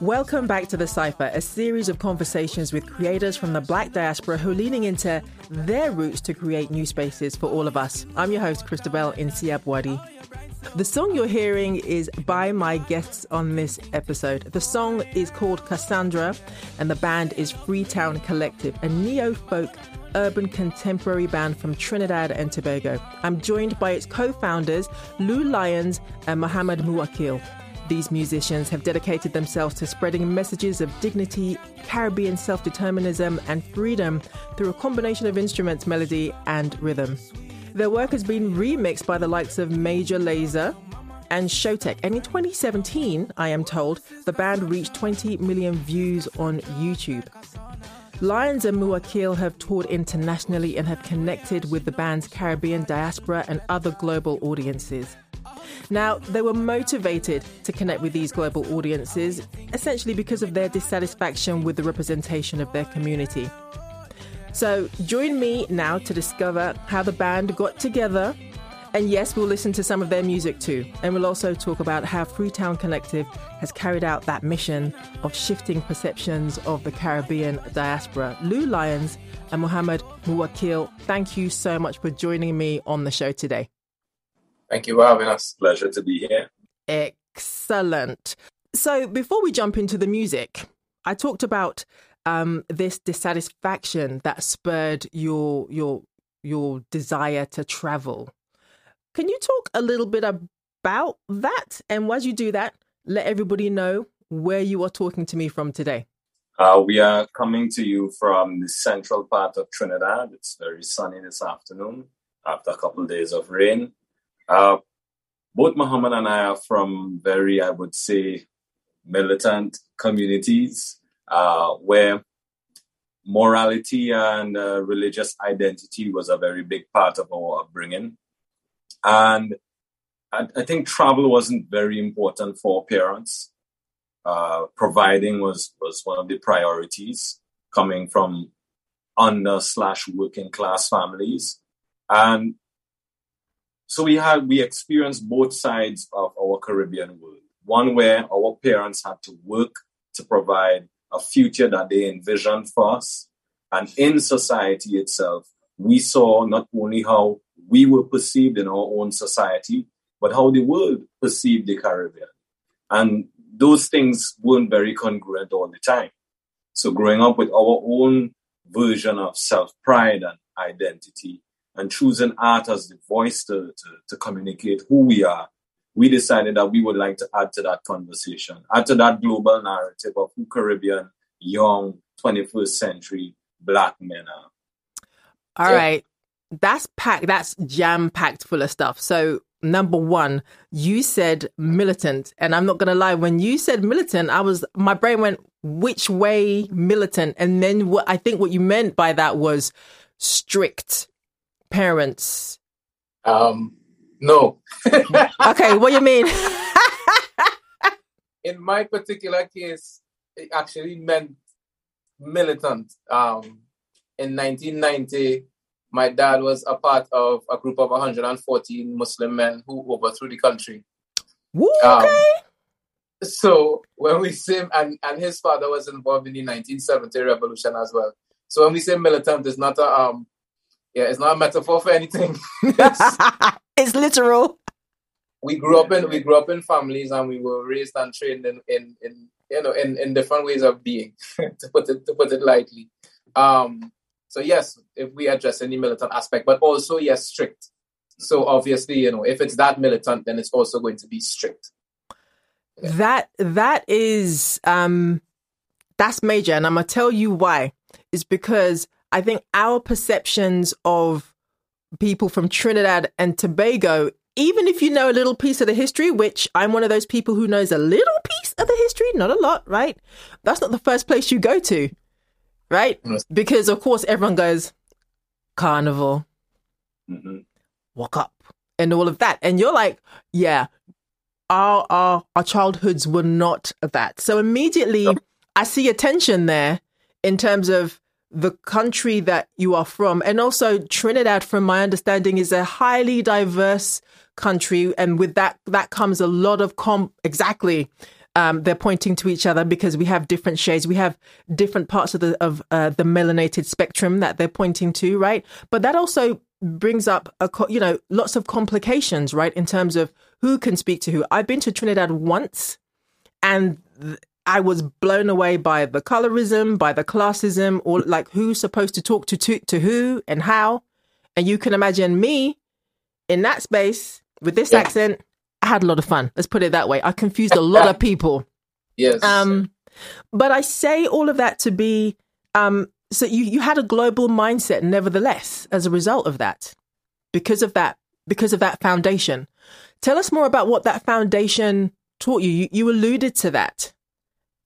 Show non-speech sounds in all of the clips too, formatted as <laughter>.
Welcome back to The Cipher, a series of conversations with creators from the black diaspora who are leaning into their roots to create new spaces for all of us. I'm your host, Christabel Nsiah-Buadi. The song you're hearing is by my guests on this episode. The song is called Cassandra, and the band is Freetown Collective, a neo folk urban contemporary band from Trinidad and Tobago. I'm joined by its co founders, Lou Lyons and Muhammed Muwakil. These musicians have dedicated themselves to spreading messages of dignity, Caribbean self determinism, and freedom through a combination of instruments, melody, and rhythm. Their work has been remixed by the likes of Major Lazer and Showtek. And in 2017, I am told, the band reached 20 million views on YouTube. Lyons and Muwakil have toured internationally and have connected with the band's Caribbean diaspora and other global audiences. Now, they were motivated to connect with these global audiences essentially because of their dissatisfaction with the representation of their community. So join me now to discover how the band got together. And yes, we'll listen to some of their music too. And we'll also talk about how Freetown Collective has carried out that mission of shifting perceptions of the Caribbean diaspora. Lou Lyons and Muhammed Muwakil, thank you so much for joining me on the show today. Thank you for having us. Pleasure to be here. Excellent. So before we jump into the music, I talked about um, this dissatisfaction that spurred your your your desire to travel. Can you talk a little bit about that? And as you do that, let everybody know where you are talking to me from today. Uh, we are coming to you from the central part of Trinidad. It's very sunny this afternoon after a couple of days of rain. Uh, both Muhammed and I are from very, I would say, militant communities uh, where morality and uh, religious identity was a very big part of our upbringing. And I, I think travel wasn't very important for parents. Uh, providing was, was one of the priorities coming from under slash working class families. And so we had, we experienced both sides of our Caribbean world. One where our parents had to work to provide a future that they envisioned for us. And in society itself, we saw not only how we were perceived in our own society, but how the world perceived the Caribbean. And those things weren't very congruent all the time. So growing up with our own version of self pride and identity and choosing art as the voice to, to, to communicate who we are we decided that we would like to add to that conversation, add to that global narrative of who Caribbean, young, 21st century black men are. All so, right, That's packed, that's jam packed full of stuff. So, number one, you said militant. And I'm not going to lie, when you said militant, I was, my brain went, which way militant? And then what I think what you meant by that was strict parents. Um, no. <laughs> okay, what do you mean? <laughs> In my particular case, it actually meant militant. Um, in 1990, my dad was a part of a group of 114 Muslim men who overthrew the country. Woo, um, okay. so when we say, and, and his father was involved in the 1970 revolution as well. So when we say militant, it's not a um, yeah, it's not a metaphor for anything. <laughs> it's literal. We grew up in we grew up in families and we were raised and trained in in, in you know in, in different ways of being, <laughs> to put it to put it lightly. Um so yes, if we address any militant aspect, but also yes, strict. So obviously, you know, if it's that militant, then it's also going to be strict. Yeah. That that is um that's major, and I'm gonna tell you why. Is because I think our perceptions of people from Trinidad and Tobago, even if you know a little piece of the history, which I'm one of those people who knows a little piece of the history, not a lot, right? That's not the first place you go to, right? Because of course everyone goes carnival, mm-hmm. walk up, and all of that, and you're like, yeah, our our our childhoods were not that. So immediately, I see a tension there in terms of the country that you are from. And also, Trinidad, from my understanding, is a highly diverse country, and with that that comes a lot of com exactly. Um, they're pointing to each other because we have different shades. We have different parts of the of uh, the melanated spectrum that they're pointing to, right? But that also brings up a you know lots of complications, right? In terms of who can speak to who. I've been to Trinidad once, and I was blown away by the colorism, by the classism, or like who's supposed to talk to, to to who and how. And you can imagine me in that space with this yeah. accent. I had a lot of fun. Let's put it that way. I confused a lot of <laughs> people. Yes. Um, but I say all of that to be um, so you you had a global mindset, nevertheless, as a result of that, because of that, because of that foundation. Tell us more about what that foundation taught you. You, you alluded to that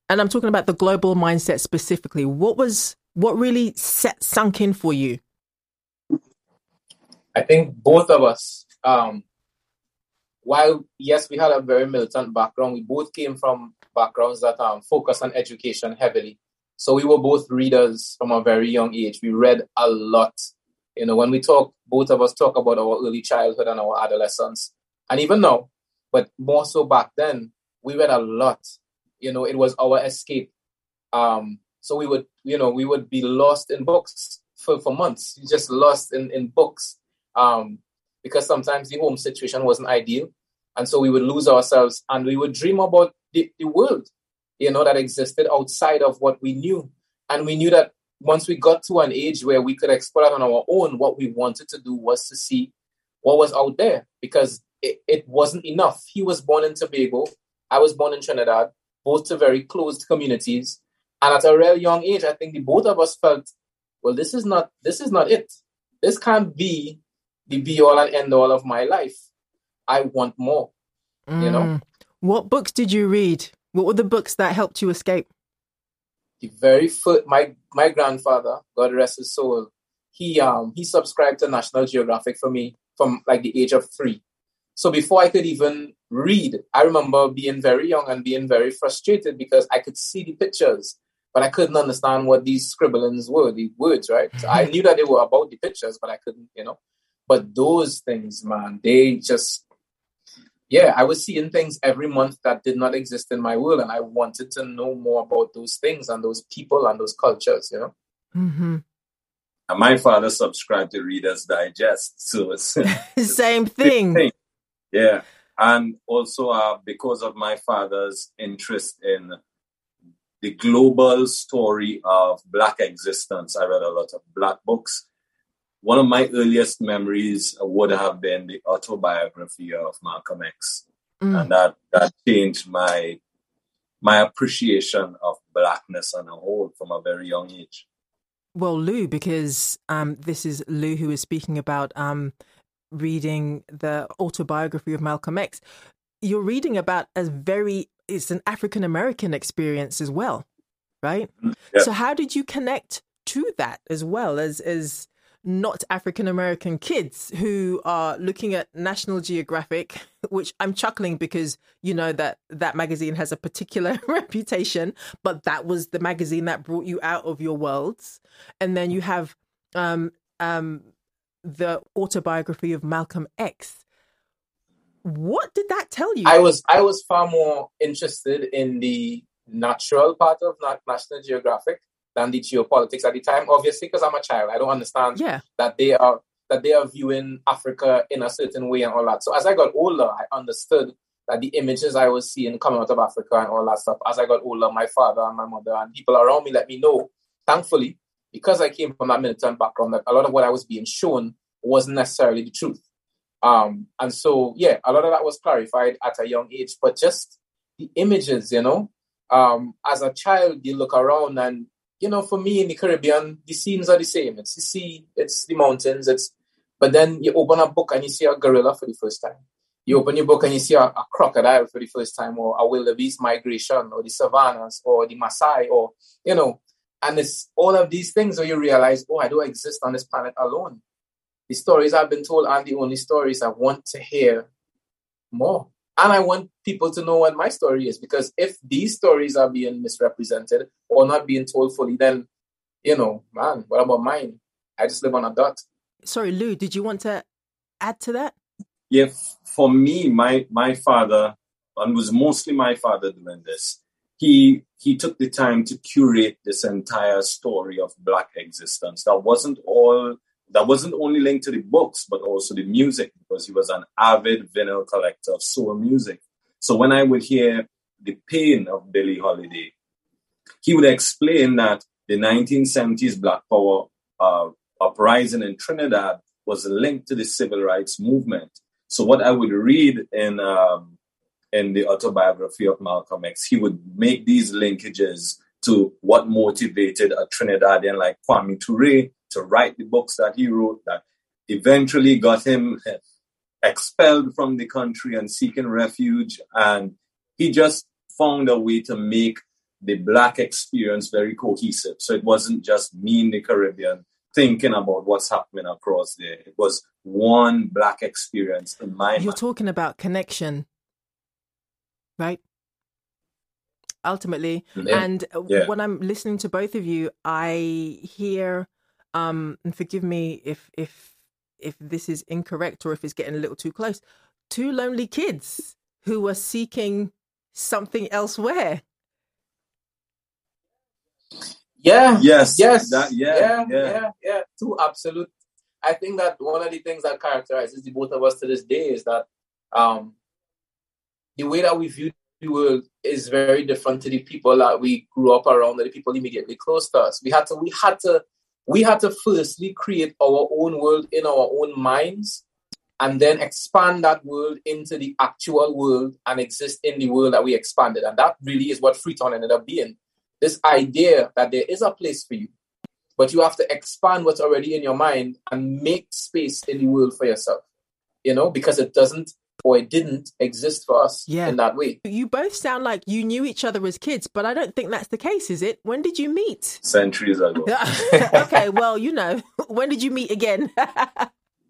and I'm talking about the global mindset specifically. What was what really set sunk in for you? I think both of us, um, while yes, we had a very militant background, we both came from backgrounds that um, focus on education heavily. So we were both readers from a very young age. We read a lot. You know, when we talk, both of us talk about our early childhood and our adolescence, and even now, but more so back then, we read a lot you know, it was our escape. Um, so we would, you know, we would be lost in books for, for months, just lost in, in books. Um, because sometimes the home situation wasn't ideal. And so we would lose ourselves and we would dream about the, the world, you know, that existed outside of what we knew. And we knew that once we got to an age where we could explore on our own, what we wanted to do was to see what was out there because it, it wasn't enough. He was born in Tobago. I was born in Trinidad both to very closed communities. And at a real young age, I think the both of us felt, well, this is not this is not it. This can't be the be all and end all of my life. I want more. Mm. You know. Mm. What books did you read? What were the books that helped you escape? The very first, my my grandfather, God rest his soul, he um he subscribed to National Geographic for me from like the age of three. So before I could even read, I remember being very young and being very frustrated because I could see the pictures, but I couldn't understand what these scribblings were, the words, right? So I <laughs> knew that they were about the pictures, but I couldn't, you know. But those things, man, they just, yeah, I was seeing things every month that did not exist in my world, and I wanted to know more about those things and those people and those cultures, you know. Mm-hmm. And my father subscribed to Reader's Digest, so it's <laughs> <laughs> same thing. thing. Yeah. And also uh, because of my father's interest in the global story of Black existence, I read a lot of Black books. One of my earliest memories would have been the autobiography of Malcolm X. Mm. And that, that changed my my appreciation of blackness on a whole from a very young age. Well, Lou, because um, this is Lou who is speaking about um, reading the autobiography of Malcolm X, you're reading about a very it's an African American experience as well, right? Mm, yeah. So how did you connect to that as well as as not African American kids who are looking at National Geographic, <laughs> which I'm chuckling because you know that that magazine has a particular <laughs> reputation, but that was the magazine that brought you out of your worlds. And then you have um, um, the autobiography of Malcolm X. What did that tell you? I was I was far more interested in the natural part of National Geographic than the geopolitics at the time. Obviously, because I'm a child, I don't understand yeah. that they are that they are viewing Africa in a certain way and all that. So as I got older, I understood that the images I was seeing coming out of Africa and all that stuff. As I got older, my father and my mother and people around me let me know, thankfully, because I came from that militant background, that a lot of what I was being shown wasn't necessarily the truth. Um, and so, yeah, a lot of that was clarified at a young age, but just the images, you know, um, as a child, you look around and, you know, for me in the Caribbean, the scenes are the same. It's the sea, it's the mountains, it's, but then you open a book and you see a gorilla for the first time. You open your book and you see a, a crocodile for the first time, or a wildebeest migration, or the savannas, or the Maasai, or, you know, and it's all of these things where you realize, oh, I don't exist on this planet alone. The stories I've been told aren't the only stories. I want to hear more. And I want people to know what my story is because if these stories are being misrepresented or not being told fully, then, you know, man, what about mine? I just live on a dot. Sorry, Lou, did you want to add to that? yeah, for me, my my father, and was mostly my father doing this. He he took the time to curate this entire story of black existence. That wasn't all that wasn't only linked to the books, but also the music, because he was an avid vinyl collector of soul music. So when I would hear the pain of Billie Holiday, he would explain that the 1970s Black Power uh, uprising in Trinidad was linked to the civil rights movement. So what I would read in um, in the autobiography of Malcolm X, he would make these linkages to what motivated a Trinidadian like Kwame Ture to write the books that he wrote that eventually got him expelled from the country and seeking refuge. And he just found a way to make the black experience very cohesive. So it wasn't just me in the Caribbean thinking about what's happening across there. It was one black experience in my You're mind. talking about connection, right? Ultimately, Yeah. and uh, Yeah. when I'm listening to both of you, I hear, um, and forgive me if if if this is incorrect or if it's getting a little too close, two lonely kids who are seeking something elsewhere. Yeah. Yes. Yes. That, yeah, yeah. yeah. Yeah. Yeah. Two absolute. I think that one of the things that characterizes the both of us to this day is that um, the way that we view the world is very different to the people that we grew up around, or the people immediately close to us. We had to. We had to. We had to firstly create our own world in our own minds, and then expand that world into the actual world and exist in the world that we expanded. And that really is what Freetown ended up being this idea that there is a place for you, but you have to expand what's already in your mind and make space in the world for yourself, you know, because it doesn't or it didn't exist for us Yeah. in that way. You both sound like you knew each other as kids, but I don't think that's the case, is it? When did you meet? Centuries ago. <laughs> okay, well, you know, <laughs> when did you meet again? <laughs>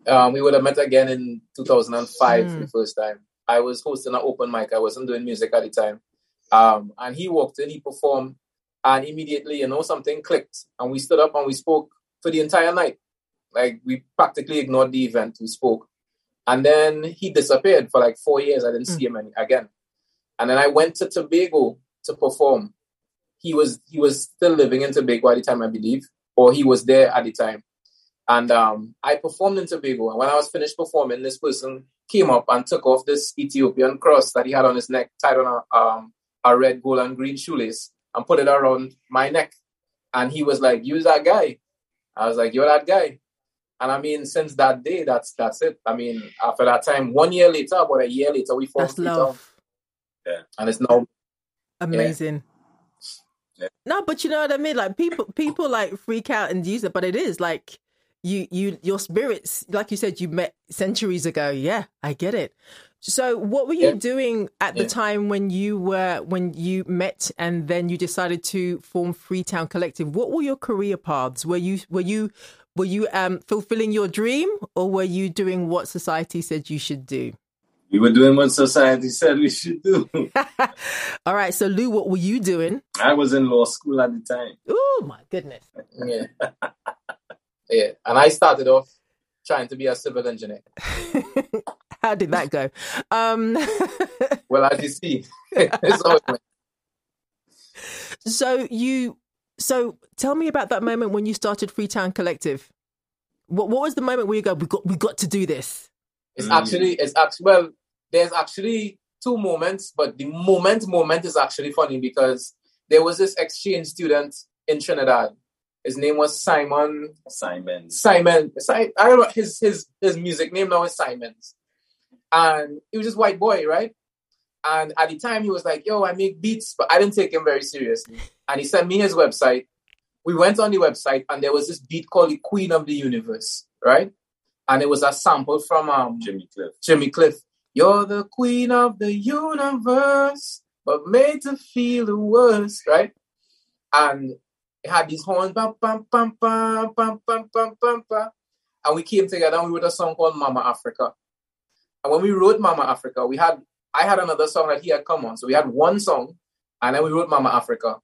Um, we would have met again in 2005 Mm. the first time. I was hosting an open mic. I wasn't doing music at the time. Um, and he walked in, he performed, and immediately, you know, something clicked. And we stood up and we spoke for the entire night. Like we practically ignored the event. We spoke. And then he disappeared for like four years. I didn't see him any, again. And then I went to Tobago to perform. He was he was still living in Tobago at the time, I believe, or he was there at the time. And um, I performed in Tobago. And when I was finished performing, this person came up and took off this Ethiopian cross that he had on his neck, tied on a, um, a red, gold, and green shoelace, and put it around my neck. And he was like, "You're that guy." I was like, "You're that guy." And I mean, since that day, that's that's it. I mean, after that time, one year later, about a year later, we formed that's Freetown, love. and it's now Amazing. Yeah. No, but you know what I mean? Like people people like freak out and use it, but it is like you you your spirits, like you said, you met centuries ago. Yeah, I get it. So what were you Yeah. doing at the time when you were when you met and then you decided to form Freetown Collective? What were your career paths? Were you were you were you um fulfilling your dream or were you doing what society said you should do? We were doing what society said we should do. <laughs> All right, so Lou, what were you doing? I was in law school at the time. Oh my goodness. yeah, <laughs> yeah. And I started off trying to be a civil engineer. <laughs> How did that go? Um, Well, as you see, it's always so you, so tell me about that moment when you started Freetown Collective. What what was the moment where you go, we got we got to do this? It's Mm. actually, it's actually, well, there's actually two moments, but the moment moment is actually funny because there was this exchange student in Trinidad. His name was Simon Simon. Simon. Si- I don't know his his his music name now is Simons, and he was just white boy, right? And at the time, he was like, "Yo, I make beats," but I didn't take him very seriously. And he sent me his website. We went on the website, and there was this beat called "The Queen of the Universe," right? And it was a sample from um, Jimmy Cliff. Jimmy Cliff. You're the queen of the universe, but made to feel the worst, right? And it had these horns, bam, bam, bam, bam, bam, bam, bam, bam, bam. and we came together and we wrote a song called Mama Africa. And when we wrote Mama Africa, we had I had another song that he had come on, so we had one song, and then we wrote Mama Africa.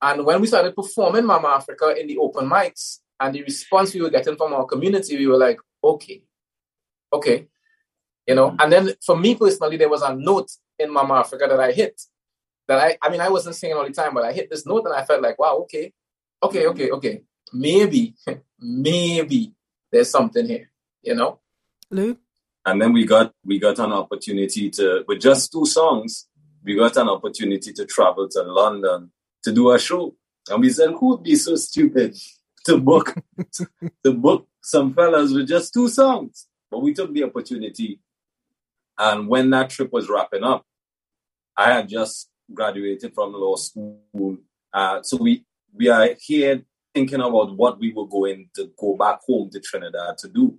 And when we started performing Mama Africa in the open mics, and the response we were getting from our community, we were like, okay, okay, You know, and then for me personally, there was a note in Mama Africa that I hit. That I, I mean, I wasn't singing all the time, but I hit this note and I felt like, wow, okay, okay, okay, okay, maybe, <laughs> maybe there's something here. You know, Lou. And then we got we got an opportunity to with just two songs, we got an opportunity to travel to London to do a show. And we said, who would be so stupid to book <laughs> to book some fellas with just two songs? But we took the opportunity. And when that trip was wrapping up, I had just graduated from law school. Uh, so we we are here thinking about what we were going to go back home to Trinidad to do.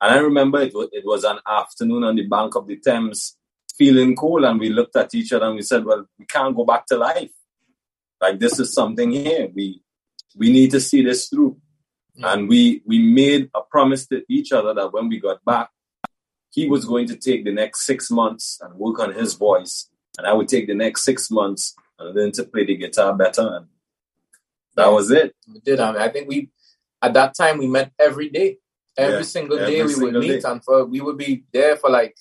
And I remember it was, it was an afternoon on the bank of the Thames, feeling cool, and we looked at each other and we said, "Well, we can't go back to life. Like this is something here. We we need to see this through." Mm-hmm. And we we made a promise to each other that when we got back, he was going to take the next six months and work on his voice, and I would take the next six months and learn to play the guitar better. And that was it. We did. I, mean, I think we at that time we met every day every yeah, single day we would meet day. and for, we would be there for like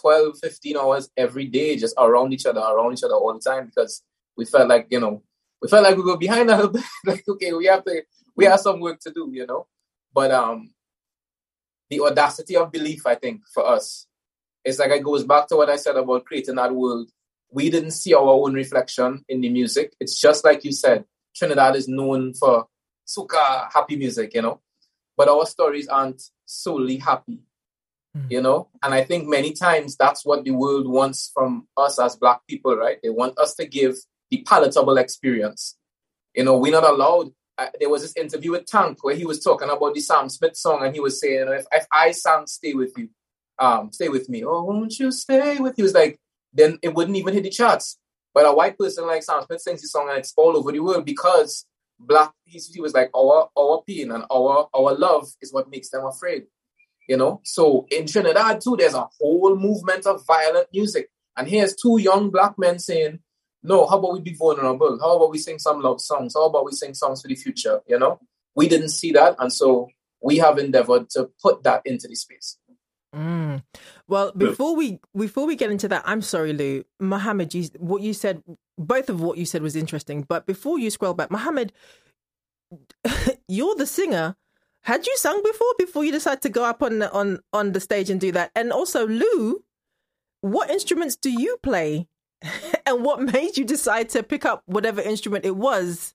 12 15 hours every day just around each other around each other all the time because we felt like you know we felt like we were behind a little bit like okay we have to we have some work to do you know? But um the audacity of belief i think for us it's like it goes back to what i said about creating that world. We didn't see our own reflection in the music. It's just like you said trinidad is known for soca happy music you know? But our stories aren't solely happy mm. you know? And i think many times that's what the world wants from us as black people right? They want us to give the palatable experience. You know we're not allowed uh, there was this interview with tank where he was talking about the sam smith song and he was saying if, if i sang stay with you um stay with me oh won't you stay with you? Was like then it wouldn't even hit the charts. But a white person like sam smith sings the song and it's all over the world because black he was like our our pain and our our love is what makes them afraid you know? So in trinidad too there's a whole movement of violent music. And here's two young black men saying no how about we be vulnerable how about we sing some love songs how about we sing songs for the future you know we didn't see that and so we have endeavored to put that into the space mm. Well, before we before we get into that, I'm sorry, Lou. Muhammed, you, what you said, both of what you said was interesting. But before you scroll back, Muhammed, <laughs> you're the singer. Had you sung before before you decided to go up on on on the stage and do that? And also, Lou, what instruments do you play? <laughs> and what made you decide to pick up whatever instrument it was?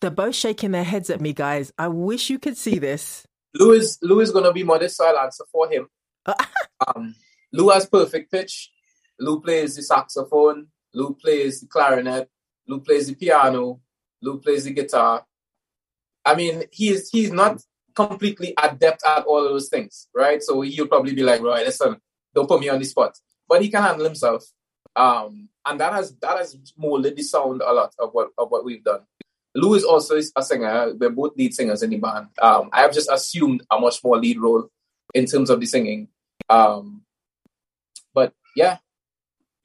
They're both shaking their heads at me, guys. I wish you could see this. Lou is Lou is gonna be modest, so I'll answer for him. <laughs> um, Lou has perfect pitch. Lou plays the saxophone. Lou plays the clarinet. Lou plays the piano. Lou plays the guitar. I mean, he's he's not completely adept at all those things, right? So he'll probably be like, right, listen, don't put me on the spot. But he can handle himself. Um, and that has that has molded the sound a lot of what of what we've done. Lou is also a singer. We're both lead singers in the band. Um, I have just assumed a much more lead role in terms of the singing. Um, but yeah.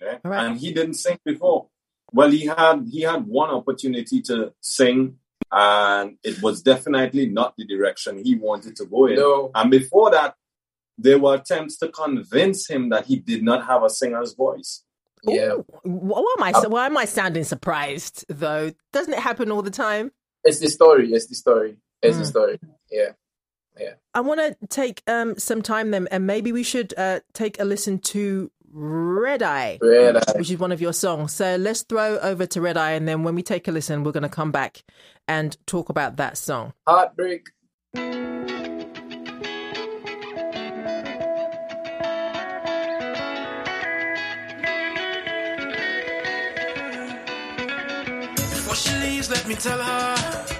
Okay. Right. And he didn't sing before. Well, he had he had one opportunity to sing, and it was definitely not the direction he wanted to go in. No. And before that, there were attempts to convince him that he did not have a singer's voice. Yeah. Why am I uh, why am I sounding surprised though? Doesn't it happen all the time? It's the story. It's the story. It's mm. the story. Yeah. Yeah. I want to take um, some time then, and maybe we should uh, take a listen to Red Eye, Red Eye, which is one of your songs. So let's throw over to Red Eye, and then when we take a listen, we're going to come back and talk about that song. Heartbreak. Me tell her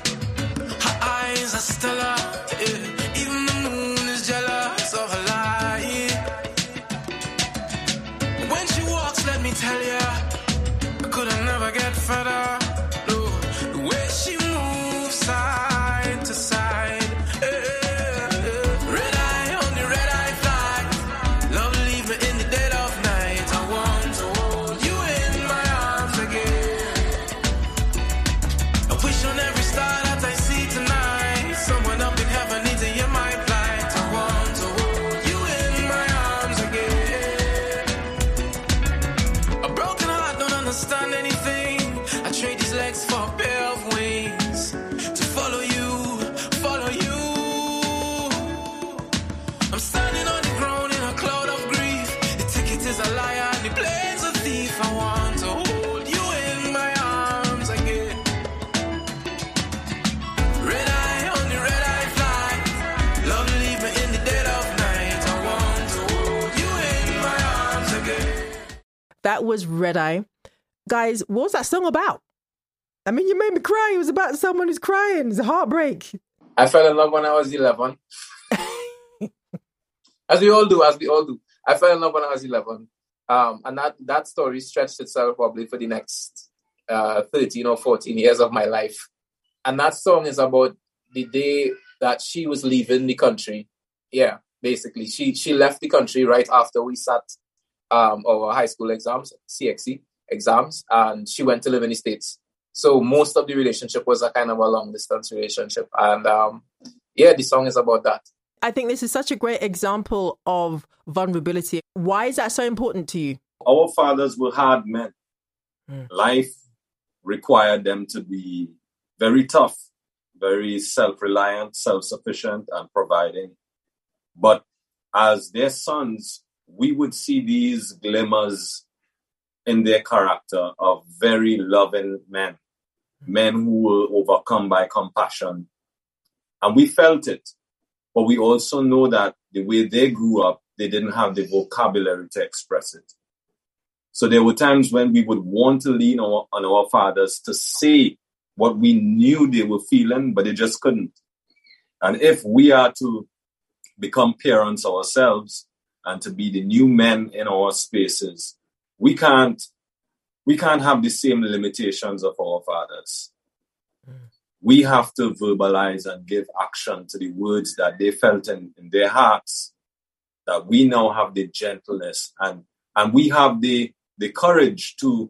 was Red Eye. Guys, what was that song about? I mean, you made me cry. It was about someone who's crying. It's a heartbreak. I fell in love when I was 11. <laughs> as we all do, as we all do. I fell in love when I was 11. Um, and that, that story stretched itself probably for the next uh, 13 or 14 years of my life. And that song is about the day that she was leaving the country. Yeah, basically. She she left the country right after we sat um, our high school exams, CXC exams, and she went to live in the States. So most of the relationship was a kind of a long distance relationship. And um, yeah, the song is about that. I think this is such a great example of vulnerability. Why is that so important to you? Our fathers were hard men. Mm. Life required them to be very tough, very self reliant, self sufficient, and providing. But as their sons, we would see these glimmers in their character of very loving men, men who were overcome by compassion. And we felt it. But we also know that the way they grew up, they didn't have the vocabulary to express it. So there were times when we would want to lean on, on our fathers to say what we knew they were feeling, but they just couldn't. And if we are to become parents ourselves and to be the new men in our spaces, we can't we can't have the same limitations of our fathers. Mm. We have to verbalize and give action to the words that they felt in, in their hearts. That we now have the gentleness and and we have the the courage to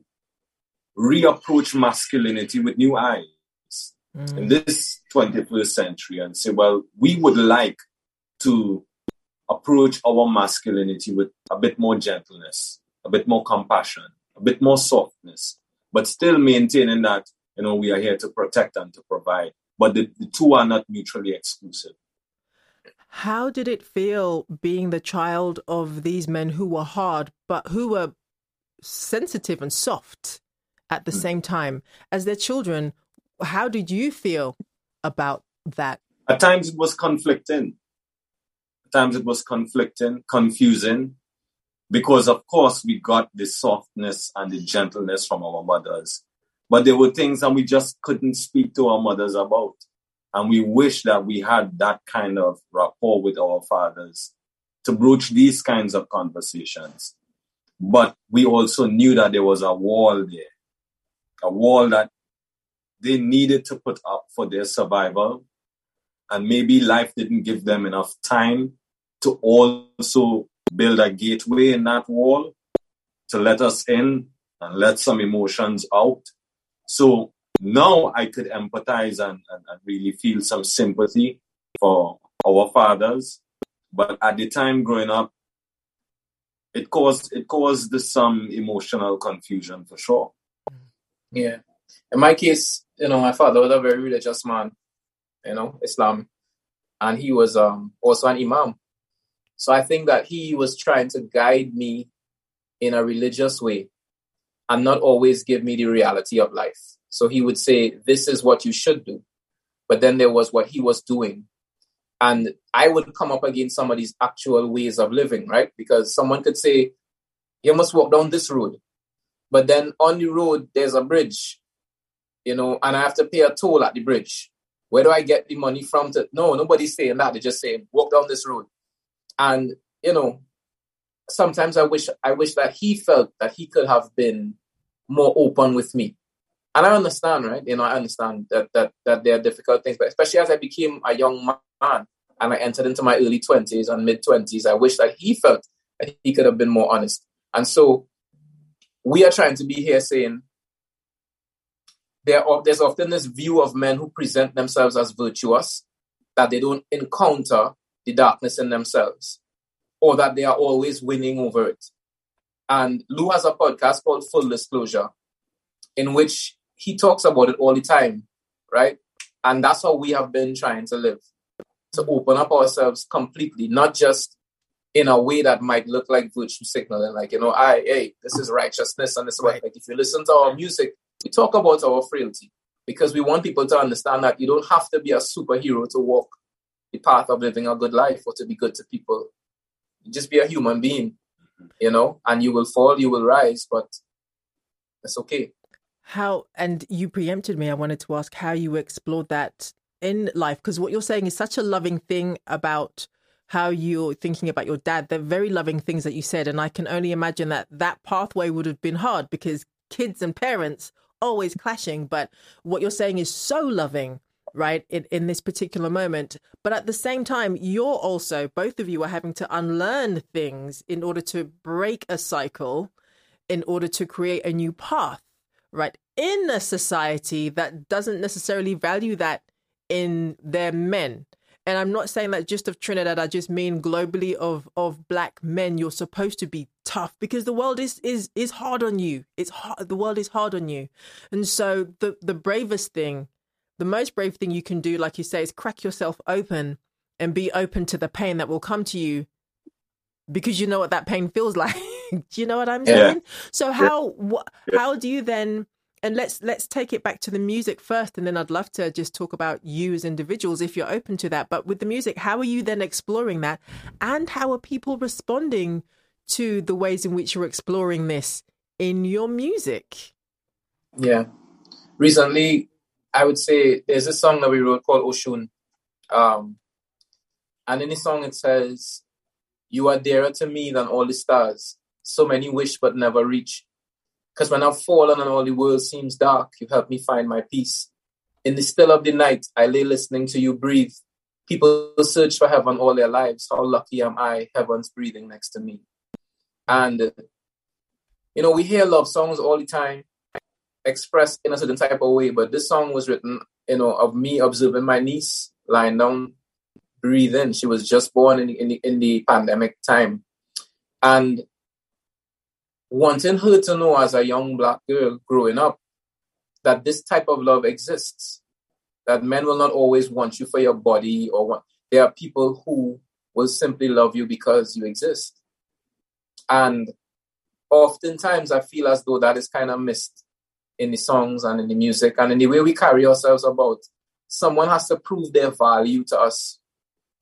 reapproach masculinity with new eyes mm. in this 21st century and say, well, we would like to approach our masculinity with a bit more gentleness, a bit more compassion, a bit more softness, but still maintaining that, you know, we are here to protect and to provide. But the, the two are not mutually exclusive. How did it feel being the child of these men who were hard, but who were sensitive and soft at the mm. same time as their children. How did you feel about that? At times it was conflicting. At times it was conflicting, confusing, because of course we got the softness and the gentleness from our mothers. But there were things that we just couldn't speak to our mothers about. And we wish that we had that kind of rapport with our fathers to broach these kinds of conversations. But we also knew that there was a wall there, a wall that they needed to put up for their survival. And maybe life didn't give them enough time to also build a gateway in that wall to let us in and let some emotions out. So now I could empathize and, and, and really feel some sympathy for our fathers. But at the time growing up, it caused it caused some emotional confusion for sure. Yeah. In my case, you know, my father was a very religious man, you know, Islam, and he was um, also an imam. So I think that he was trying to guide me in a religious way and not always give me the reality of life. So he would say, This is what you should do. But then there was what he was doing and I would come up against some of these actual ways of living, right? Because someone could say, you must walk down this road. But then on the road, there's a bridge, you know, and I have to pay a toll at the bridge. Where do I get the money from? To no, nobody's saying that. They're just saying walk down this road. And you know, sometimes I wish I wish that he felt that he could have been more open with me. And I understand, right? You know, I understand that that that there are difficult things, but especially as I became a young man and I entered into my early 20s and mid 20s, I wish that he felt that he could have been more honest. And so we are trying to be here saying there are, there's often this view of men who present themselves as virtuous, that they don't encounter the darkness in themselves, or that they are always winning over it. And Lou has a podcast called Full Disclosure, in which he talks about it all the time, right? And that's how we have been trying to live to open up ourselves completely, not just in a way that might look like virtue signaling, like, you know, I, hey, this is righteousness and this right. Like, if you listen to our music, we talk about our frailty because we want people to understand that you don't have to be a superhero to walk the path of living a good life or to be good to people. Just be a human being. Mm-hmm. you know, and you will fall, you will rise, but it's okay. How, and you preempted me. I wanted to ask how you explored that in life, because what you're saying is such a loving thing about how you're thinking about your dad. They're very loving things that you said. And I can only imagine that that pathway would have been hard because kids and parents always clashing. But what you're saying is so loving right in, in this particular moment. But at the same time you're also both of you are having to unlearn things in order to break a cycle in order to create a new path right in a society that doesn't necessarily value that in their men. And i'm not saying that just of trinidad i just mean globally of of black men you're supposed to be tough because the world is is is hard on you. It's hard the world is hard on you. And so the the bravest thing the most brave thing you can do, like you say, is crack yourself open and be open to the pain that will come to you because you know what that pain feels <laughs> like. do you know what I'm saying? Yeah. So how what yeah. how do you then and let's let's take it back to the music first and then I'd love to just talk about you as individuals if you're open to that. But with the music, how are you then exploring that and how are people responding to the ways in which you're exploring this in your music? Yeah. Recently I would say there's a song that we wrote called Oshun. Um, and in the song it says, You are dearer to me than all the stars. So many wish but never reach. Because when I've fallen and all the world seems dark, you help me find my peace. In the still of the night, I lay listening to you breathe. People search for heaven all their lives. How lucky am I? Heaven's breathing next to me. And, you know, we hear love songs all the time expressed in a certain type of way. But this song was written, you know, of me observing my niece lying down, breathing. She was just born in, in, the, in the pandemic time. And wanting her to know as a young black girl growing up that this type of love exists, that men will not always want you for your body or want, there are people who will simply love you because you exist. And oftentimes I feel as though that is kind of missed in the songs and in the music and in the way we carry ourselves about. Someone has to prove their value to us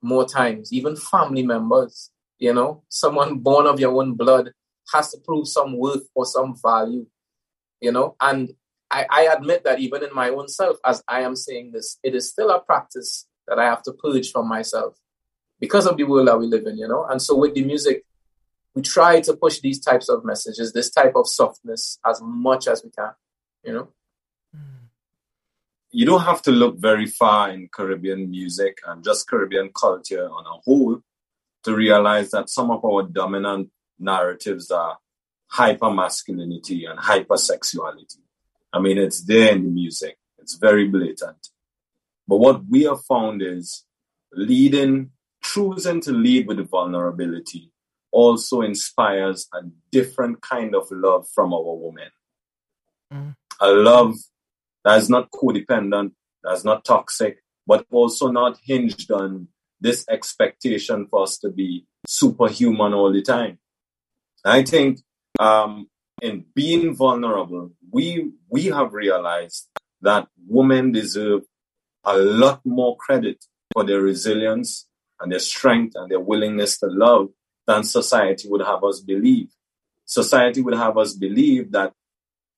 more times, even family members, you know, someone born of your own blood has to prove some worth or some value, you know, and I, I admit that even in my own self, as I am saying this, it is still a practice that I have to purge from myself because of the world that we live in, you know. And so with the music, we try to push these types of messages, this type of softness as much as we can you know? You don't have to look very far in Caribbean music and just Caribbean culture on a whole to realize that some of our dominant narratives are hyper masculinity and hypersexuality. I mean, it's there in the music, it's very blatant. But what we have found is leading, choosing to lead with vulnerability also inspires a different kind of love from our women. Mm a love that is not codependent, that's not toxic, but also not hinged on this expectation for us to be superhuman all the time. I think um, in being vulnerable, we we have realized that women deserve a lot more credit for their resilience and their strength and their willingness to love than society would have us believe. Society would have us believe that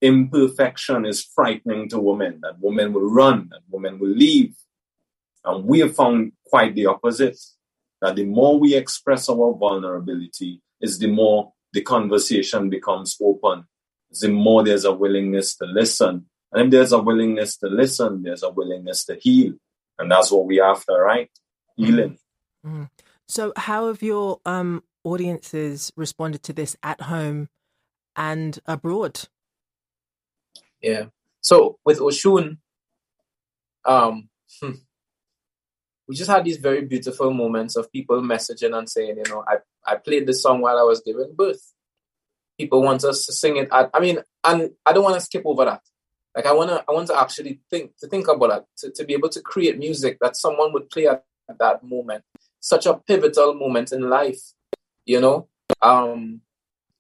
imperfection is frightening to women, that women will run, that women will leave. And we have found quite the opposite, that the more we express our vulnerability, is the more the conversation becomes open. the more there's a willingness to listen. And if there's a willingness to listen, there's a willingness to heal. And that's what we after, right? Healing. Mm-hmm. So how have your um, audiences responded to this at home and abroad? Yeah. So with Oshun, um, hmm, we just had these very beautiful moments of people messaging and saying, you know, I, I played this song while I was giving birth. People want us to sing it. At, I mean, and I don't want to skip over that. Like I wanna, I want to actually think to think about that to, to be able to create music that someone would play at that moment. Such a pivotal moment in life, you know. Um,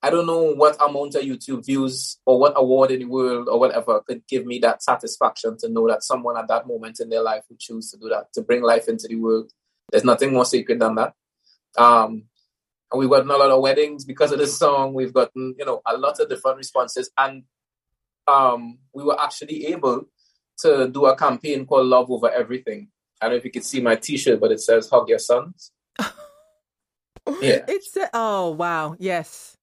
I don't know what amount of YouTube views or what award in the world or whatever could give me that satisfaction to know that someone at that moment in their life would choose to do that, to bring life into the world. There's nothing more sacred than that. Um, and we've gotten a lot of weddings because of this song. We've gotten, you know, a lot of different responses. And um, we were actually able to do a campaign called Love Over Everything. I don't know if you can see my T-shirt, but it says "Hug Your Sons." <laughs> yeah, it's a, oh wow, yes,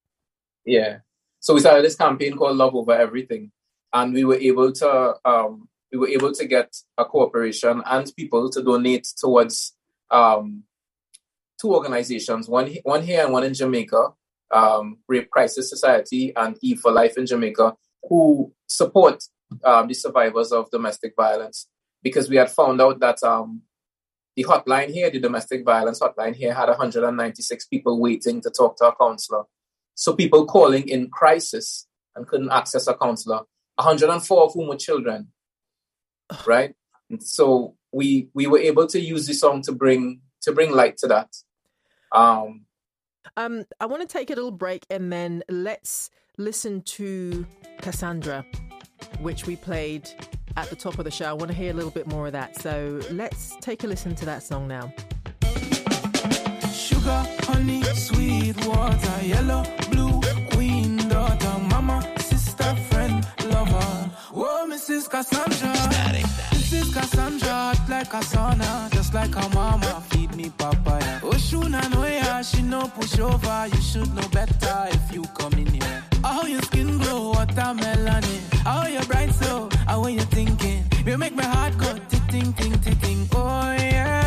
yeah. So we started this campaign called Love Over Everything, and we were able to um, we were able to get a corporation and people to donate towards um, two organizations, one one here and one in Jamaica, um, Rape Crisis Society and E for Life in Jamaica, who support um, the survivors of domestic violence. Because we had found out that um, the hotline here, the domestic violence hotline here, had 196 people waiting to talk to a counselor. So people calling in crisis and couldn't access a counselor. 104 of whom were children, right? And so we we were able to use the song to bring to bring light to that. Um, um, I want to take a little break and then let's listen to Cassandra, which we played at the top of the show. I want to hear a little bit more of that. So let's take a listen to that song now. Sugar, honey, sweet water, yellow, blue, queen, daughter, mama, sister, friend, lover. Whoa, Mrs. Cassandra. Mrs. Cassandra, hot like a sauna, just like her mama, feed me papaya. Oshuna no ya, she no push over, you should know better if you come in here. How your skin glow, watermelon, how your bright so, how when you thinking, you make my heart go tick, ting, ting, ting, ting, oh yeah,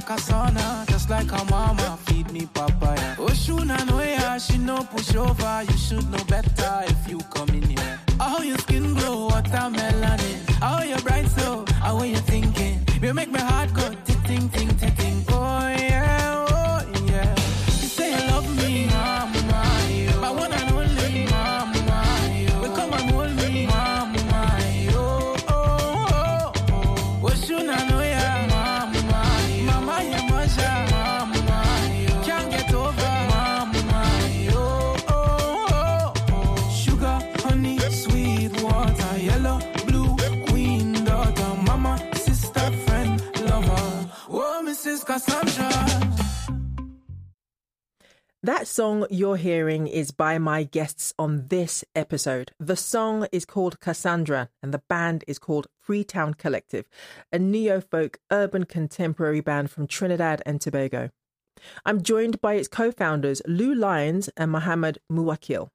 like a sauna, just like her mama, feed me papaya. Oshuna no ya, she no push over, you should know better if you come in here. How your skin glow, watermelon, how you bright so, how you thinking, you make my heart go song you're hearing is by my guests on this episode. The song is called Cassandra and the band is called Freetown Collective, a neo folk urban contemporary band from Trinidad and Tobago. I'm joined by its co founders, Lou Lyons and Muhammed Muwakil.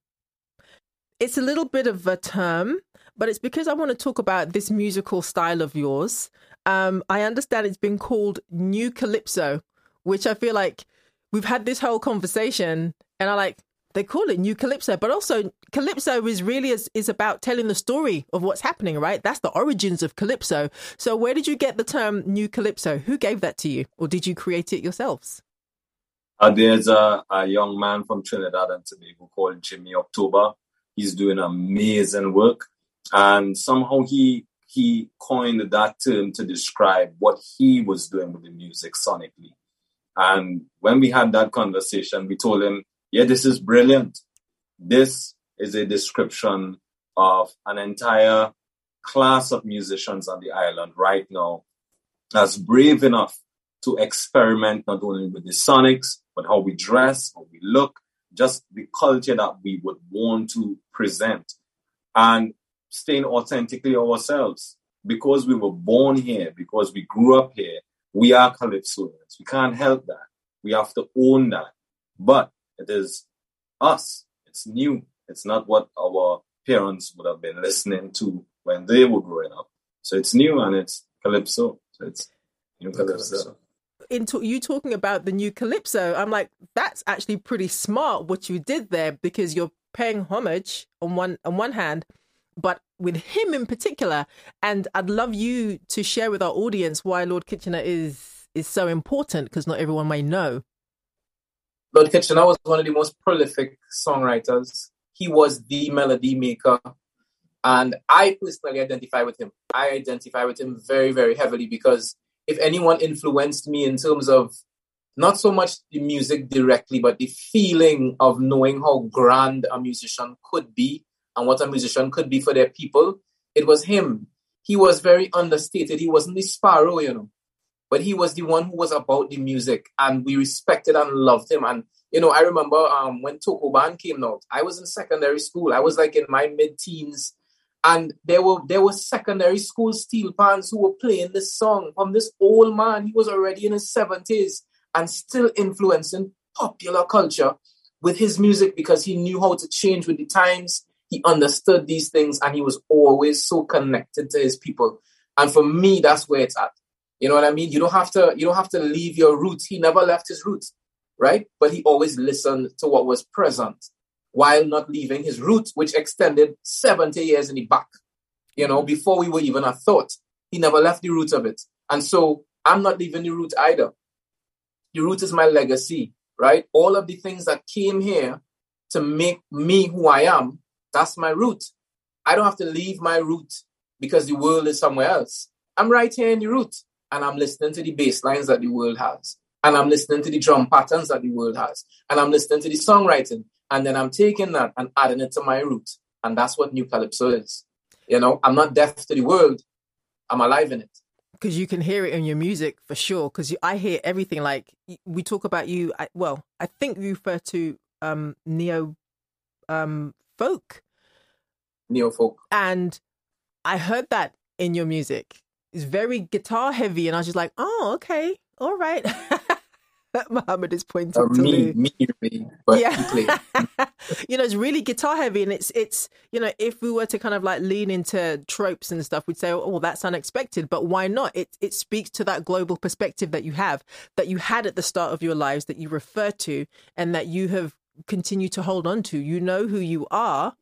It's a little bit of a term, but it's because I want to talk about this musical style of yours. Um, I understand it's been called New Calypso, which I feel like we've had this whole conversation and I like they call it new calypso, but also calypso is really is, is about telling the story of what's happening, right? That's the origins of calypso. So where did you get the term new calypso? Who gave that to you, or did you create it yourselves? Uh, there's a, a young man from Trinidad and Tobago called Jimmy October. He's doing amazing work, and somehow he he coined that term to describe what he was doing with the music sonically. And when we had that conversation, we told him, yeah, this is brilliant. This is a description of an entire class of musicians on the island right now that's brave enough to experiment not only with the sonics, but how we dress, how we look, just the culture that we would want to present and staying authentically ourselves because we were born here, because we grew up here, we are calypsonians. We can't help that. We have to own that. But it is us. It's new. It's not what our parents would have been listening to when they were growing up. So it's new and it's calypso. So it's new calypso. In to- you talking about the new calypso, I'm like, that's actually pretty smart what you did there because you're paying homage on one on one hand, but with him in particular. And I'd love you to share with our audience why Lord Kitchener is is so important because not everyone may know. Lord Kitchener was one of the most prolific songwriters. He was the melody maker. And I personally identify with him. I identify with him very, very heavily because if anyone influenced me in terms of not so much the music directly, but the feeling of knowing how grand a musician could be and what a musician could be for their people, it was him. He was very understated. He wasn't the sparrow, you know. But he was the one who was about the music and we respected and loved him. And you know i remember um, when tokoban came out i was in secondary school. I was like in my mid-teens. And there were there were secondary school steel bands who were playing this song from this old man. He was already in his 70s and still influencing popular culture with his music because he knew how to change with the times he understood these things and he was always so connected to his people and for me that's where it's at you know what I mean? You don't have to you don't have to leave your roots. He never left his roots, right? But he always listened to what was present while not leaving his roots, which extended 70 years in the back. You know, before we were even a thought. He never left the roots of it. And so I'm not leaving the roots either. The root is my legacy, right? All of the things that came here to make me who I am, that's my root. I don't have to leave my root because the world is somewhere else. I'm right here in the root and I'm listening to the bass lines that the world has. And I'm listening to the drum patterns that the world has. And I'm listening to the songwriting. And then I'm taking that and adding it to my root. And that's what New Calypso is. You know, I'm not deaf to the world. I'm alive in it. Because you can hear it in your music for sure. Because I hear everything. Like we talk about you. I, well, I think you refer to um, neo um, folk. Neo folk. And I heard that in your music it's very guitar heavy, and I was just like, oh, okay, all right. <laughs> Muhammed is pointing uh, to me, me, me, but yeah. <laughs> you know, it's really guitar heavy, and it's it's you know, if we were to kind of like lean into tropes and stuff, we'd say, oh, that's unexpected, but why not? It it speaks to that global perspective that you have, that you had at the start of your lives, that you refer to, and that you have continued to hold on to. You know who you are,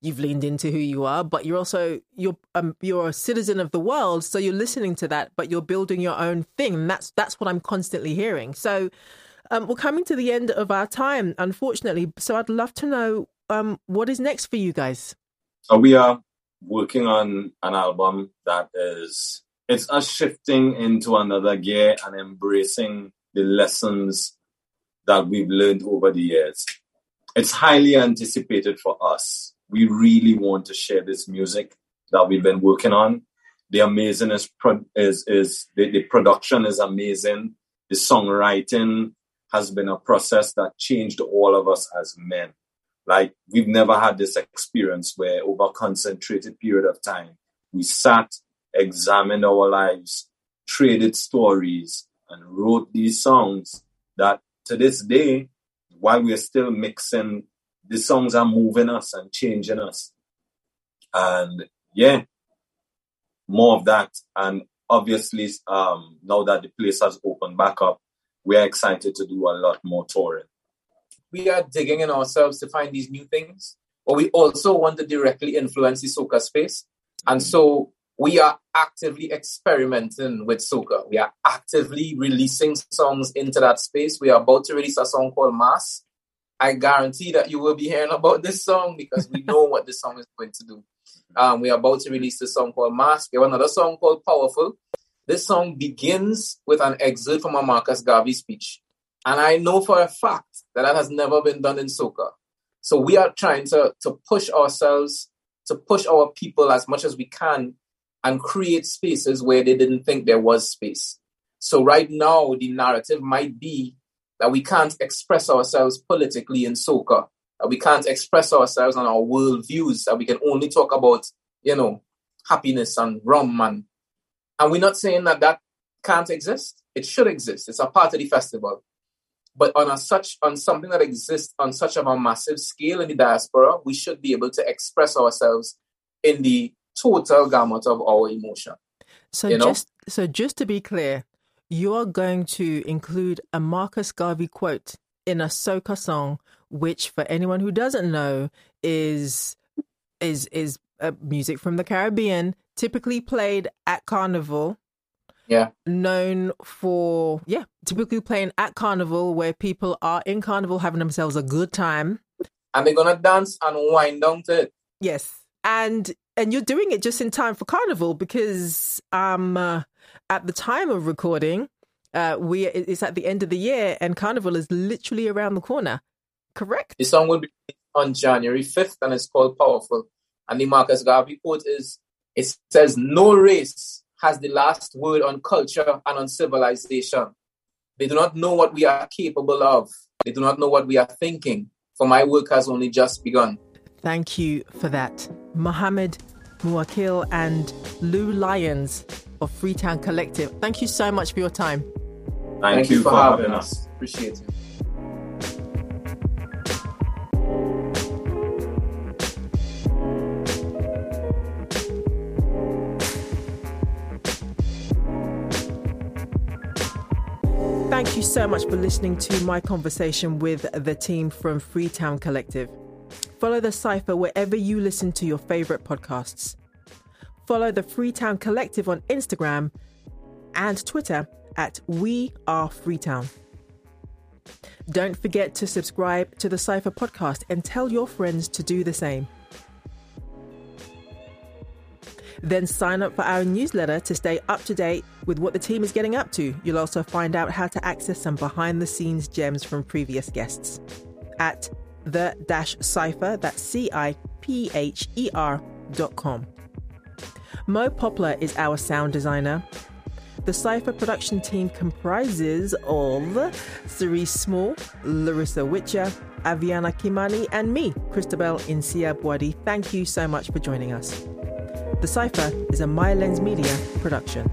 you've leaned into who you are, but you're also you're um, you're a citizen of the world, so you're listening to that, but you're building your own thing. And that's that's what I'm constantly hearing. So um, we're coming to the end of our time, unfortunately. So I'd love to know um, what is next for you guys. So we are working on an album that is it's us shifting into another gear and embracing the lessons that we've learned over the years. It's highly anticipated for us we really want to share this music that we've been working on. The amazing is is, is the, the production is amazing. The songwriting has been a process that changed all of us as men. Like we've never had this experience where over a concentrated period of time, we sat, examined our lives, traded stories, and wrote these songs that to this day, while we're still mixing the songs are moving us and changing us. And yeah, more of that. And obviously, um, now that the place has opened back up, we are excited to do a lot more touring. We are digging in ourselves to find these new things, but we also want to directly influence the soca space. And so we are actively experimenting with soca. We are actively releasing songs into that space. We are about to release a song called Mass, I guarantee that you will be hearing about this song because we know what this song is going to do. Um, we are about to release a song called Mask. We have another song called Powerful. This song begins with an excerpt from a Marcus Garvey speech. And I know for a fact that that has never been done in soca. So we are trying to, to push ourselves, to push our people as much as we can and create spaces where they didn't think there was space. So right now, the narrative might be that we can't express ourselves politically in soca, that we can't express ourselves on our world views, that we can only talk about, you know, happiness and rum and and we're not saying that that can't exist. It should exist. It's a part of the festival. But on a such on something that exists on such of a massive scale in the diaspora, we should be able to express ourselves in the total gamut of our emotion. So you know? just so just to be clear, you are going to include a Marcus Garvey quote in a soca song, which, for anyone who doesn't know, is is is uh, music from the Caribbean, typically played at carnival. Yeah. known for yeah typically playing at carnival where people are in carnival having themselves a good time And they're gonna dance and wind down to it. yes and and you're doing it just in time for carnival because um uh, at the time of recording uh we it's at the end of the year and carnival is literally around the corner correct The song will be on January 5th and it's called Powerful. And the Marcus Garvey quote is it says, No race has the last word on culture and on civilization. They do not know what we are capable of. They do not know what we are thinking. For my work has only just begun. Thank you for that. Muhammed Muwakil and Lou Lyons of Freetown Collective. Thank you so much for your time. Thank, you, for having us. Appreciate it. Thank you so much for listening to my conversation with the team from Freetown Collective. Follow the Cipher wherever you listen to your favorite podcasts. Follow the Freetown Collective on Instagram and Twitter at We Are Freetown. Don't forget to subscribe to the Cipher podcast and tell your friends to do the same. Then sign up for our newsletter to stay up to date with what the team is getting up to. You'll also find out how to access some behind the scenes gems from previous guests at the dash cipher, that's C I P H E R dot com. Mo Poplar is our sound designer. The Cipher production team comprises of Cerise Small, Larissa Witcher, Aviana Kimani, and me, Christabel Nsiah-Buadi. Thank you so much for joining us. The Cipher is a My Lens Media production.